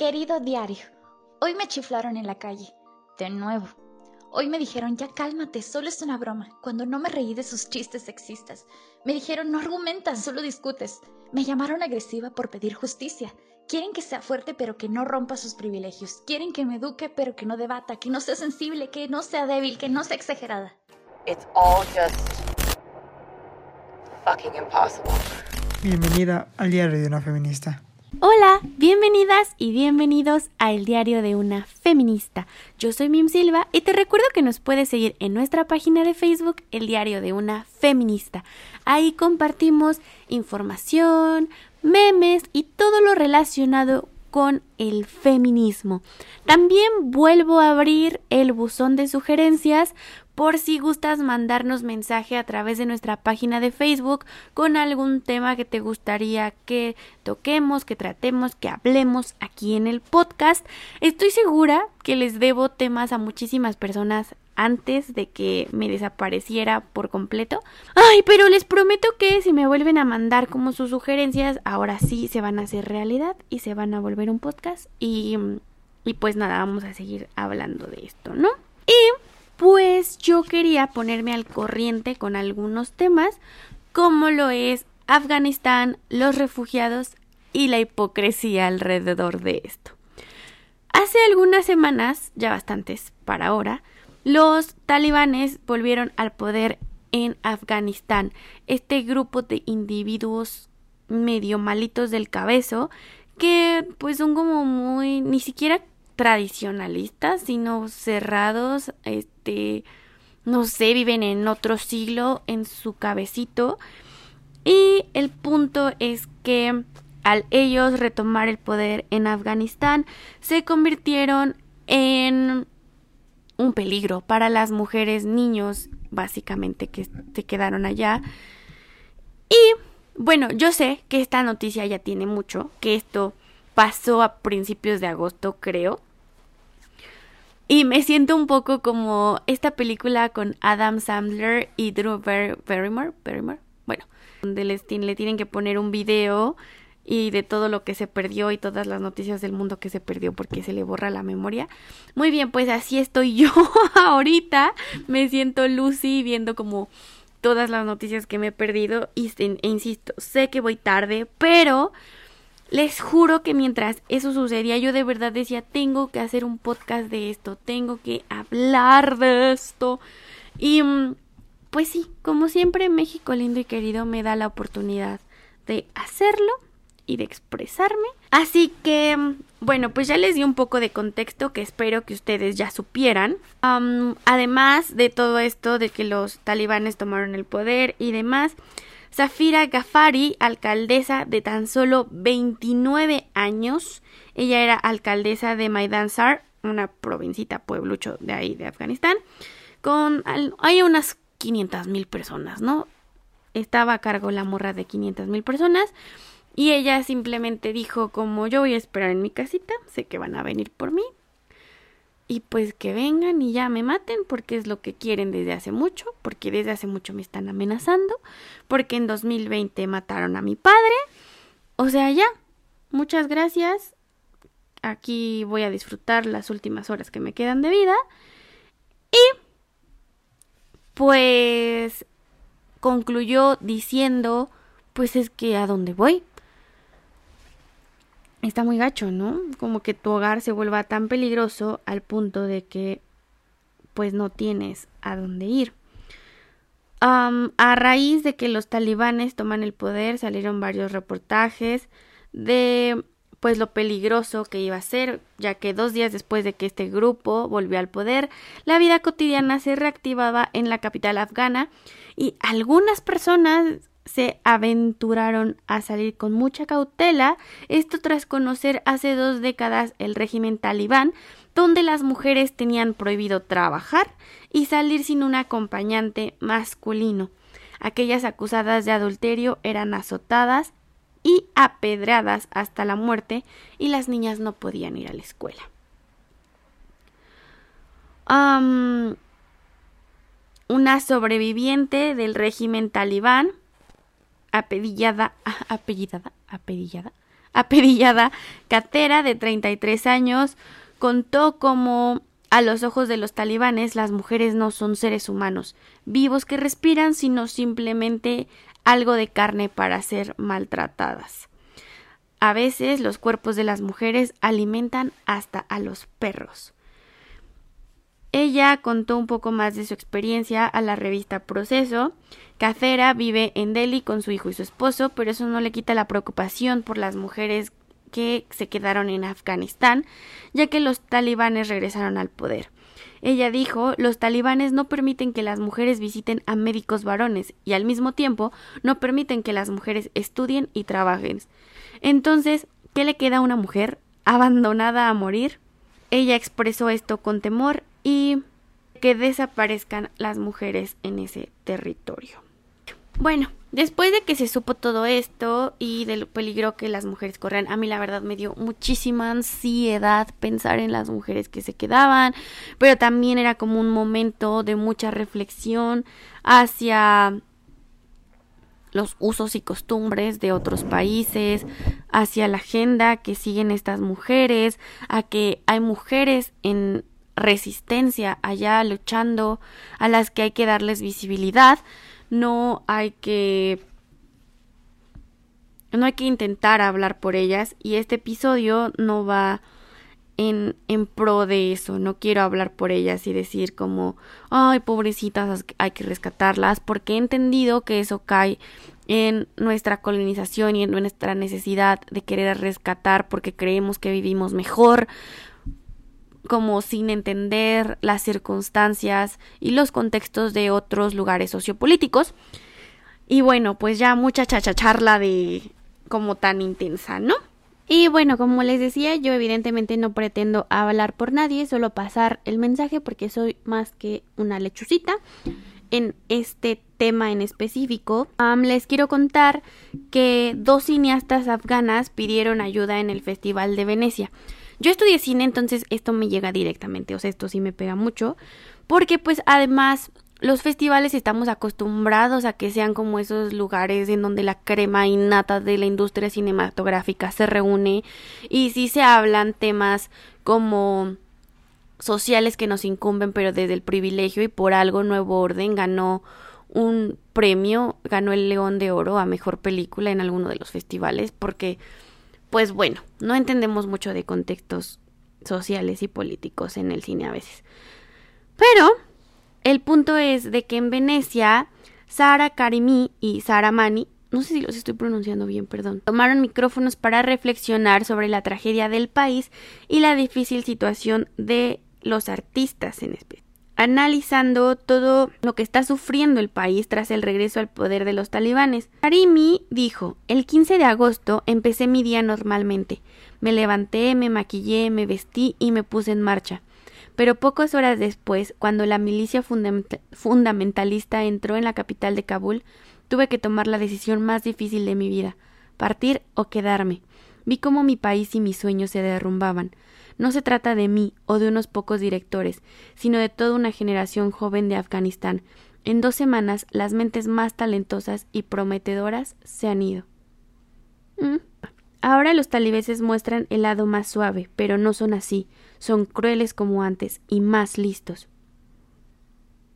Querido diario, hoy me chiflaron en la calle. De nuevo. Hoy me dijeron, ya cálmate, solo es una broma, cuando no me reí de sus chistes sexistas. Me dijeron, no argumentas, solo discutes. Me llamaron agresiva por pedir justicia. Quieren que sea fuerte pero que no rompa sus privilegios. Quieren que me eduque pero que no debata, que no sea sensible, que no sea débil, que no sea exagerada. It's all just fucking impossible. Bienvenida al diario de una feminista. Hola, bienvenidas y bienvenidos a El Diario de una Feminista. Yo soy Mim Silva y te recuerdo que nos puedes seguir en nuestra página de Facebook El Diario de una Feminista. Ahí compartimos información, memes y todo lo relacionado con el feminismo. También vuelvo a abrir el buzón de sugerencias por si gustas mandarnos mensaje a través de nuestra página de Facebook con algún tema que te gustaría que toquemos, que tratemos, que hablemos aquí en el podcast. Estoy segura que les debo temas a muchísimas personas antes de que me desapareciera por completo. Ay, pero les prometo que si me vuelven a mandar como sus sugerencias, ahora sí se van a hacer realidad y se van a volver un podcast y, y pues nada, vamos a seguir hablando de esto, ¿no? Y pues yo quería ponerme al corriente con algunos temas, como lo es Afganistán, los refugiados y la hipocresía alrededor de esto. Hace algunas semanas, ya bastantes para ahora, los talibanes volvieron al poder en Afganistán. Este grupo de individuos medio malitos del cabezo que pues son como muy ni siquiera tradicionalistas, sino cerrados, este, no sé, viven en otro siglo en su cabecito. Y el punto es que al ellos retomar el poder en Afganistán, se convirtieron en un peligro para las mujeres, niños, básicamente, que se quedaron allá. Y bueno, yo sé que esta noticia ya tiene mucho, que esto pasó a principios de agosto, creo. Y me siento un poco como esta película con Adam Sandler y Drew Barrymore, Barrymore, bueno, donde les le tienen que poner un video y de todo lo que se perdió y todas las noticias del mundo que se perdió porque se le borra la memoria. Muy bien, pues así estoy yo ahorita. Me siento Lucy viendo como todas las noticias que me he perdido y e insisto, sé que voy tarde, pero les juro que mientras eso sucedía, yo de verdad decía, tengo que hacer un podcast de esto, tengo que hablar de esto. Y mm, pues sí, como siempre, México lindo y querido me da la oportunidad de hacerlo y de expresarme. Así que, mm, bueno, pues ya les di un poco de contexto que espero que ustedes ya supieran. además de todo esto de que los talibanes tomaron el poder y demás, Zafira Gafari, alcaldesa de tan solo 29 años. Ella era alcaldesa de Maidansar, una provincita pueblucho de ahí de Afganistán. Con hay unas 500 mil personas, ¿no? Estaba a cargo la morra de 500 mil personas. Y ella simplemente dijo como yo voy a esperar en mi casita, sé que van a venir por mí, y pues que vengan y ya me maten porque es lo que quieren desde hace mucho, porque desde hace mucho me están amenazando, porque en 2020 mataron a mi padre. O sea, ya, muchas gracias. Aquí voy a disfrutar las últimas horas que me quedan de vida. Y pues concluyó diciendo, pues es que a dónde voy está muy gacho, ¿no? Como que tu hogar se vuelva tan peligroso al punto de que pues no tienes a dónde ir. a raíz de que los talibanes toman el poder, salieron varios reportajes de pues lo peligroso que iba a ser, ya que dos días después de que este grupo volvió al poder, la vida cotidiana se reactivaba en la capital afgana y algunas personas se aventuraron a salir con mucha cautela, esto tras conocer hace dos décadas el régimen talibán, donde las mujeres tenían prohibido trabajar y salir sin un acompañante masculino. Aquellas acusadas de adulterio eran azotadas y apedradas hasta la muerte y las niñas no podían ir a la escuela. una sobreviviente del régimen talibán apellidada, apellidada, apellidada, apedillada Katera, de 33 años, contó cómo a los ojos de los talibanes las mujeres no son seres humanos vivos que respiran, sino simplemente algo de carne para ser maltratadas. A veces los cuerpos de las mujeres alimentan hasta a los perros. Ella contó un poco más de su experiencia a la revista Proceso. Cacera vive en Delhi con su hijo y su esposo, pero eso no le quita la preocupación por las mujeres que se quedaron en Afganistán, ya que los talibanes regresaron al poder. Ella dijo, los talibanes no permiten que las mujeres visiten a médicos varones y al mismo tiempo no permiten que las mujeres estudien y trabajen. Entonces, ¿qué le queda a una mujer abandonada a morir? Ella expresó esto con temor y que desaparezcan las mujeres en ese territorio. Bueno, después de que se supo todo esto y del peligro que las mujeres corren, a mí la verdad me dio muchísima ansiedad pensar en las mujeres que se quedaban, pero también era como un momento de mucha reflexión hacia los usos y costumbres de otros países, hacia la agenda que siguen estas mujeres, a que hay mujeres en resistencia allá luchando, a las que hay que darles visibilidad, no hay que no hay que intentar hablar por ellas y este episodio no va en, en pro de eso, no quiero hablar por ellas y decir como, ay, pobrecitas, hay que rescatarlas, porque he entendido que eso cae en nuestra colonización y en nuestra necesidad de querer rescatar porque creemos que vivimos mejor, como sin entender las circunstancias y los contextos de otros lugares sociopolíticos. Y bueno, pues ya mucha chachacharla de como tan intensa, ¿no? Y bueno, como les decía, yo evidentemente no pretendo hablar por nadie, solo pasar el mensaje porque soy más que una lechucita en este tema en específico. les quiero contar que dos cineastas afganas pidieron ayuda en el Festival de Venecia. Yo estudié cine, entonces esto me llega directamente, o sea, esto sí me pega mucho, porque pues además los festivales estamos acostumbrados a que sean como esos lugares en donde la crema innata de la industria cinematográfica se reúne y sí se hablan temas como sociales que nos incumben, pero desde el privilegio y por algo Nuevo Orden ganó un premio, ganó el León de Oro a Mejor Película en alguno de los festivales, porque pues bueno, no entendemos mucho de contextos sociales y políticos en el cine a veces. Pero el punto es de que en Venecia, Sara Karimi y Sara Mani, no sé si los estoy pronunciando bien, perdón, tomaron micrófonos para reflexionar sobre la tragedia del país y la difícil situación de los artistas en especial analizando todo lo que está sufriendo el país tras el regreso al poder de los talibanes. Karimi dijo, el 15 de agosto empecé mi día normalmente. Me levanté, me maquillé, me vestí y me puse en marcha. Pero pocas horas después, cuando la milicia fundamentalista entró en la capital de Kabul, tuve que tomar la decisión más difícil de mi vida, partir o quedarme. Vi cómo mi país y mis sueños se derrumbaban. No se trata de mí o de unos pocos directores, sino de toda una generación joven de Afganistán. En dos semanas las mentes más talentosas y prometedoras se han ido. Mm. Ahora los talibeses muestran el lado más suave, pero no son así, son crueles como antes y más listos.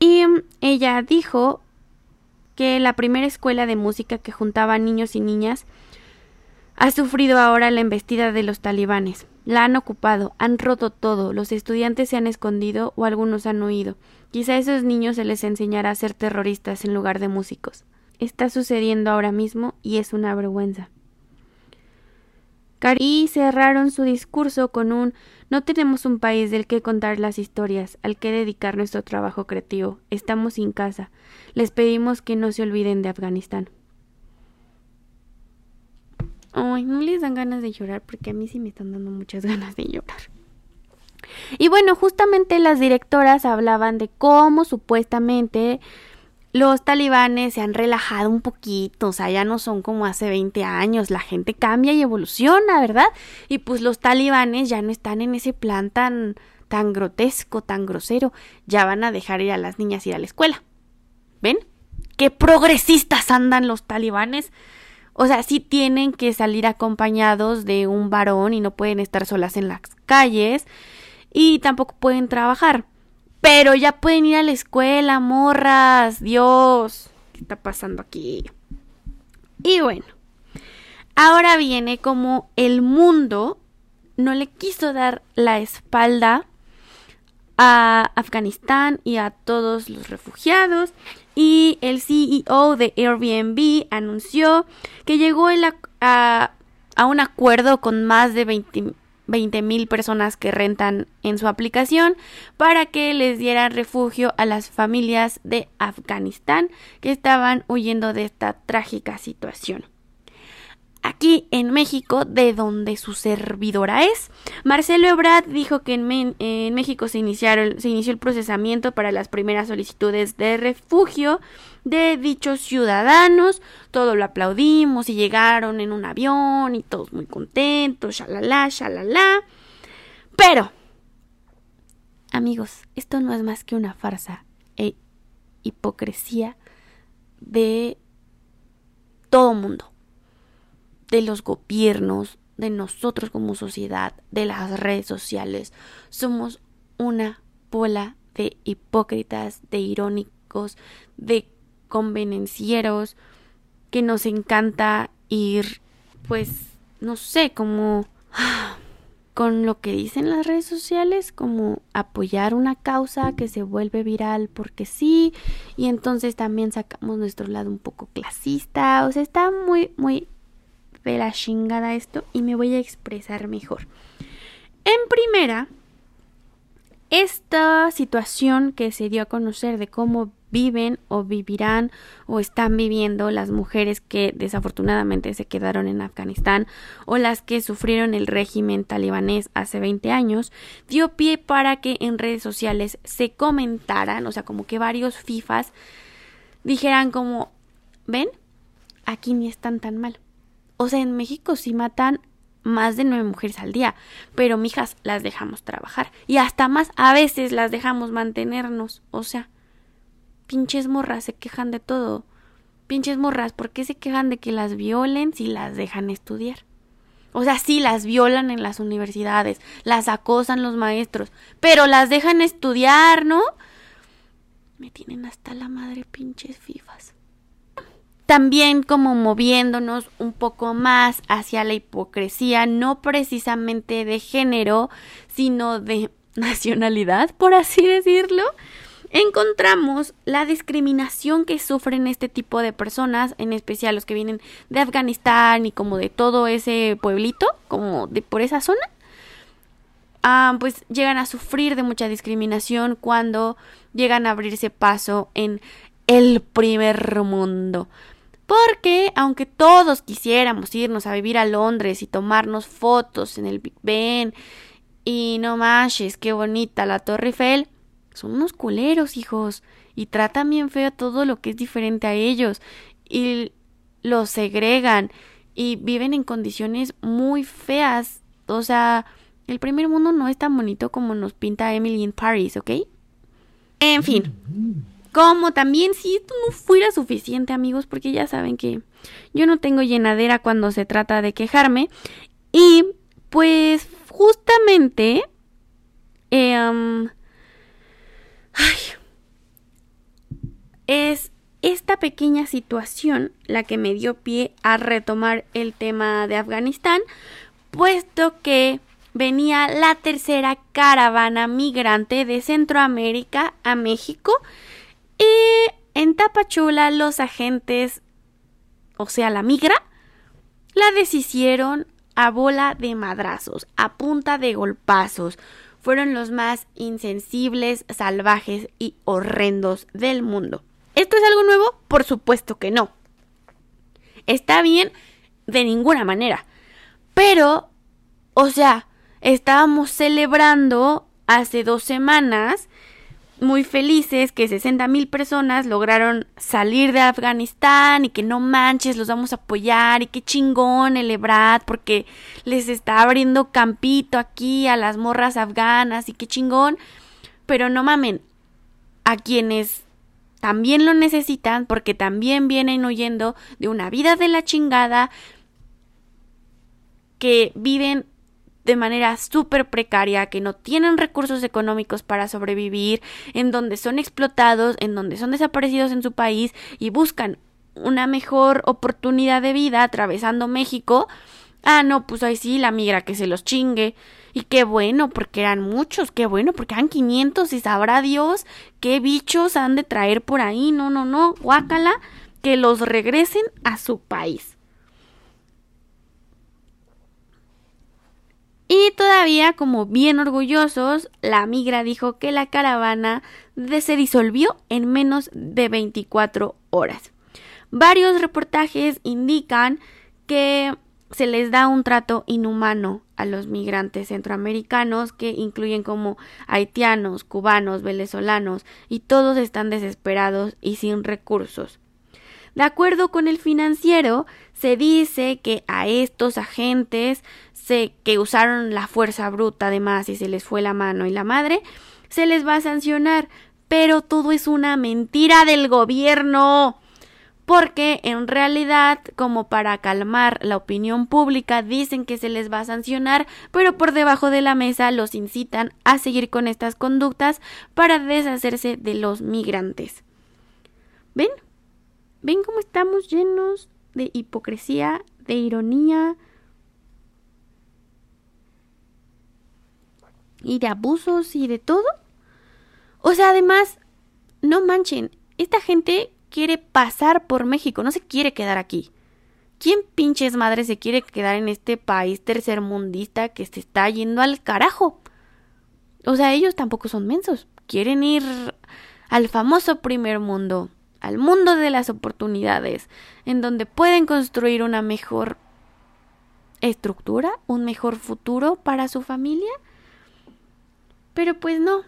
Y mm, ella dijo que la primera escuela de música que juntaba niños y niñas ha sufrido ahora la embestida de los talibanes. La han ocupado, han roto todo, los estudiantes se han escondido o algunos han huido. Quizá a esos niños se les enseñará a ser terroristas en lugar de músicos. Está sucediendo ahora mismo y es una vergüenza. Y cerraron su discurso con un no tenemos un país del que contar las historias, al que dedicar nuestro trabajo creativo. Estamos sin casa. Les pedimos que no se olviden de Afganistán. Ay, no les dan ganas de llorar porque a mí sí me están dando muchas ganas de llorar. Y bueno, justamente las directoras hablaban de cómo supuestamente los talibanes se han relajado un poquito, o sea, ya no son como hace 20 años, la gente cambia y evoluciona, ¿verdad? Y pues los talibanes ya no están en ese plan tan tan grotesco, tan grosero, ya van a dejar ir a las niñas ir a la escuela. ¿Ven? Qué progresistas andan los talibanes. O sea, sí tienen que salir acompañados de un varón y no pueden estar solas en las calles y tampoco pueden trabajar. Pero ya pueden ir a la escuela, morras. Dios, ¿qué está pasando aquí? Y bueno, ahora viene como el mundo no le quiso dar la espalda a Afganistán y a todos los refugiados y el CEO de Airbnb anunció que llegó a, un acuerdo con más de 20 mil personas que rentan en su aplicación para que les dieran refugio a las familias de Afganistán que estaban huyendo de esta trágica situación aquí en México, de donde su servidora es. Marcelo Ebrard dijo que en, México se, iniciaron, se inició el procesamiento para las primeras solicitudes de refugio de dichos ciudadanos. Todo lo aplaudimos y llegaron en un avión y todos muy contentos, shalala, shalala. Pero, amigos, esto no es más que una farsa e hipocresía de todo mundo de los gobiernos, de nosotros como sociedad, de las redes sociales. Somos una bola de hipócritas, de irónicos, de convenencieros, que nos encanta ir, pues, no sé, como con lo que dicen las redes sociales, como apoyar una causa que se vuelve viral porque sí, y entonces también sacamos nuestro lado un poco clasista, o sea, está muy, muy de la chingada esto y me voy a expresar mejor. En primera, esta situación que se dio a conocer de cómo viven o vivirán o están viviendo las mujeres que desafortunadamente se quedaron en Afganistán o las que sufrieron el régimen talibanés hace 20 años, dio pie para que en redes sociales se comentaran, o sea, como que varios FIFAs dijeran como, ven, aquí ni están tan mal. O sea, en México sí matan más de nueve mujeres al día, pero mijas las dejamos trabajar y hasta más a veces las dejamos mantenernos. O sea, pinches morras se quejan de todo. Pinches morras, ¿por qué se quejan de que las violen si las dejan estudiar? O sea, sí, las violan en las universidades, las acosan los maestros, pero las dejan estudiar, ¿no? Me tienen hasta la madre pinches fifas también como moviéndonos un poco más hacia la hipocresía, no precisamente de género, sino de nacionalidad, por así decirlo, encontramos la discriminación que sufren este tipo de personas, en especial los que vienen de Afganistán y como de todo ese pueblito, como de por esa zona. Ah, pues llegan a sufrir de mucha discriminación cuando llegan a abrirse paso en el primer mundo. Porque aunque todos quisiéramos irnos a vivir a Londres y tomarnos fotos en el Big Ben y no manches, qué bonita la Torre Eiffel, son unos culeros, hijos, y tratan bien feo todo lo que es diferente a ellos y los segregan y viven en condiciones muy feas. O sea, el primer mundo no es tan bonito como nos pinta Emily in Paris, ¿ok? En fin, como también si esto no fuera suficiente, amigos, porque ya saben que yo no tengo llenadera cuando se trata de quejarme. Y pues justamente... Em, es esta pequeña situación la que me dio pie a retomar el tema de Afganistán, puesto que venía la tercera caravana migrante de Centroamérica a México y en Tapachula los agentes, o sea, la migra, la deshicieron a bola de madrazos, a punta de golpazos. Fueron los más insensibles, salvajes y horrendos del mundo. ¿Esto es algo nuevo? Por supuesto que no. Está bien de ninguna manera. Pero, o sea, estábamos celebrando hace dos semanas muy felices que 60 mil personas lograron salir de Afganistán y que no manches, los vamos a apoyar y qué chingón el Ebrad porque les está abriendo campito aquí a las morras afganas y qué chingón. Pero no mamen, a quienes también lo necesitan porque también vienen huyendo de una vida de la chingada que viven de manera súper precaria, que no tienen recursos económicos para sobrevivir, en donde son explotados, en donde son desaparecidos en su país y buscan una mejor oportunidad de vida atravesando México. Ah, no, pues ahí sí, la migra que se los chingue. Y qué bueno, porque eran muchos, qué bueno, porque eran 500 y sabrá Dios qué bichos han de traer por ahí. No, no, no, guácala, que los regresen a su país. Y todavía, como bien orgullosos, la migra dijo que la caravana se disolvió en menos de 24 horas. Varios reportajes indican que se les da un trato inhumano a los migrantes centroamericanos que incluyen como haitianos, cubanos, venezolanos y todos están desesperados y sin recursos. De acuerdo con el financiero, se dice que a estos agentes se, que usaron la fuerza bruta además y se les fue la mano y la madre, se les va a sancionar, pero todo es una mentira del gobierno porque en realidad, como para calmar la opinión pública, dicen que se les va a sancionar, pero por debajo de la mesa los incitan a seguir con estas conductas para deshacerse de los migrantes. ¿Ven? ¿Ven cómo estamos llenos de hipocresía, de ironía y de abusos y de todo? O sea, además, no manchen, esta gente quiere pasar por México, no se quiere quedar aquí. ¿Quién pinches madre se quiere quedar en este país tercermundista que se está yendo al carajo? O sea, ellos tampoco son mensos. Quieren ir al famoso primer mundo, al mundo de las oportunidades, en donde pueden construir una mejor estructura, un mejor futuro para su familia. Pero pues no,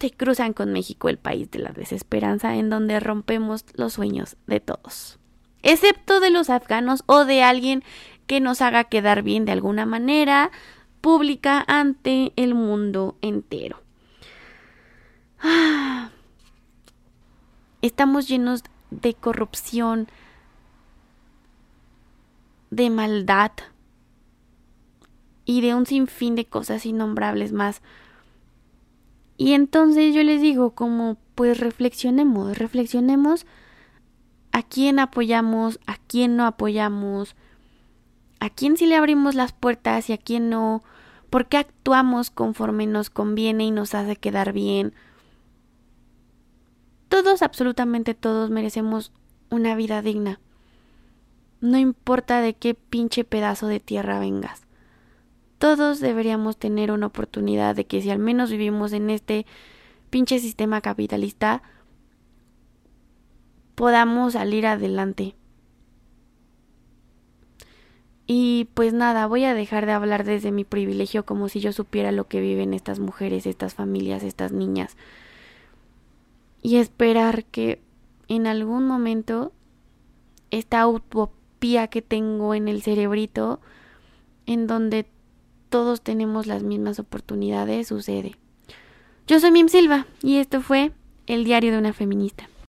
se cruzan con México, el país de la desesperanza, en donde rompemos los sueños de todos. Excepto de los afganos o de alguien que nos haga quedar bien de alguna manera pública ante el mundo entero. Estamos llenos de corrupción, de maldad y de un sinfín de cosas innombrables más y entonces yo les digo como pues reflexionemos, reflexionemos a quién apoyamos, a quién no apoyamos, a quién sí le abrimos las puertas y a quién no, por qué actuamos conforme nos conviene y nos hace quedar bien. Todos, absolutamente todos, merecemos una vida digna. No importa de qué pinche pedazo de tierra vengas todos deberíamos tener una oportunidad de que si al menos vivimos en este pinche sistema capitalista, podamos salir adelante. Y pues nada, voy a dejar de hablar desde mi privilegio como si yo supiera lo que viven estas mujeres, estas familias, estas niñas. Y esperar que en algún momento esta utopía que tengo en el cerebrito, en donde todos tenemos las mismas oportunidades sucede. Yo soy Mim Silva y esto fue El Diario de una Feminista.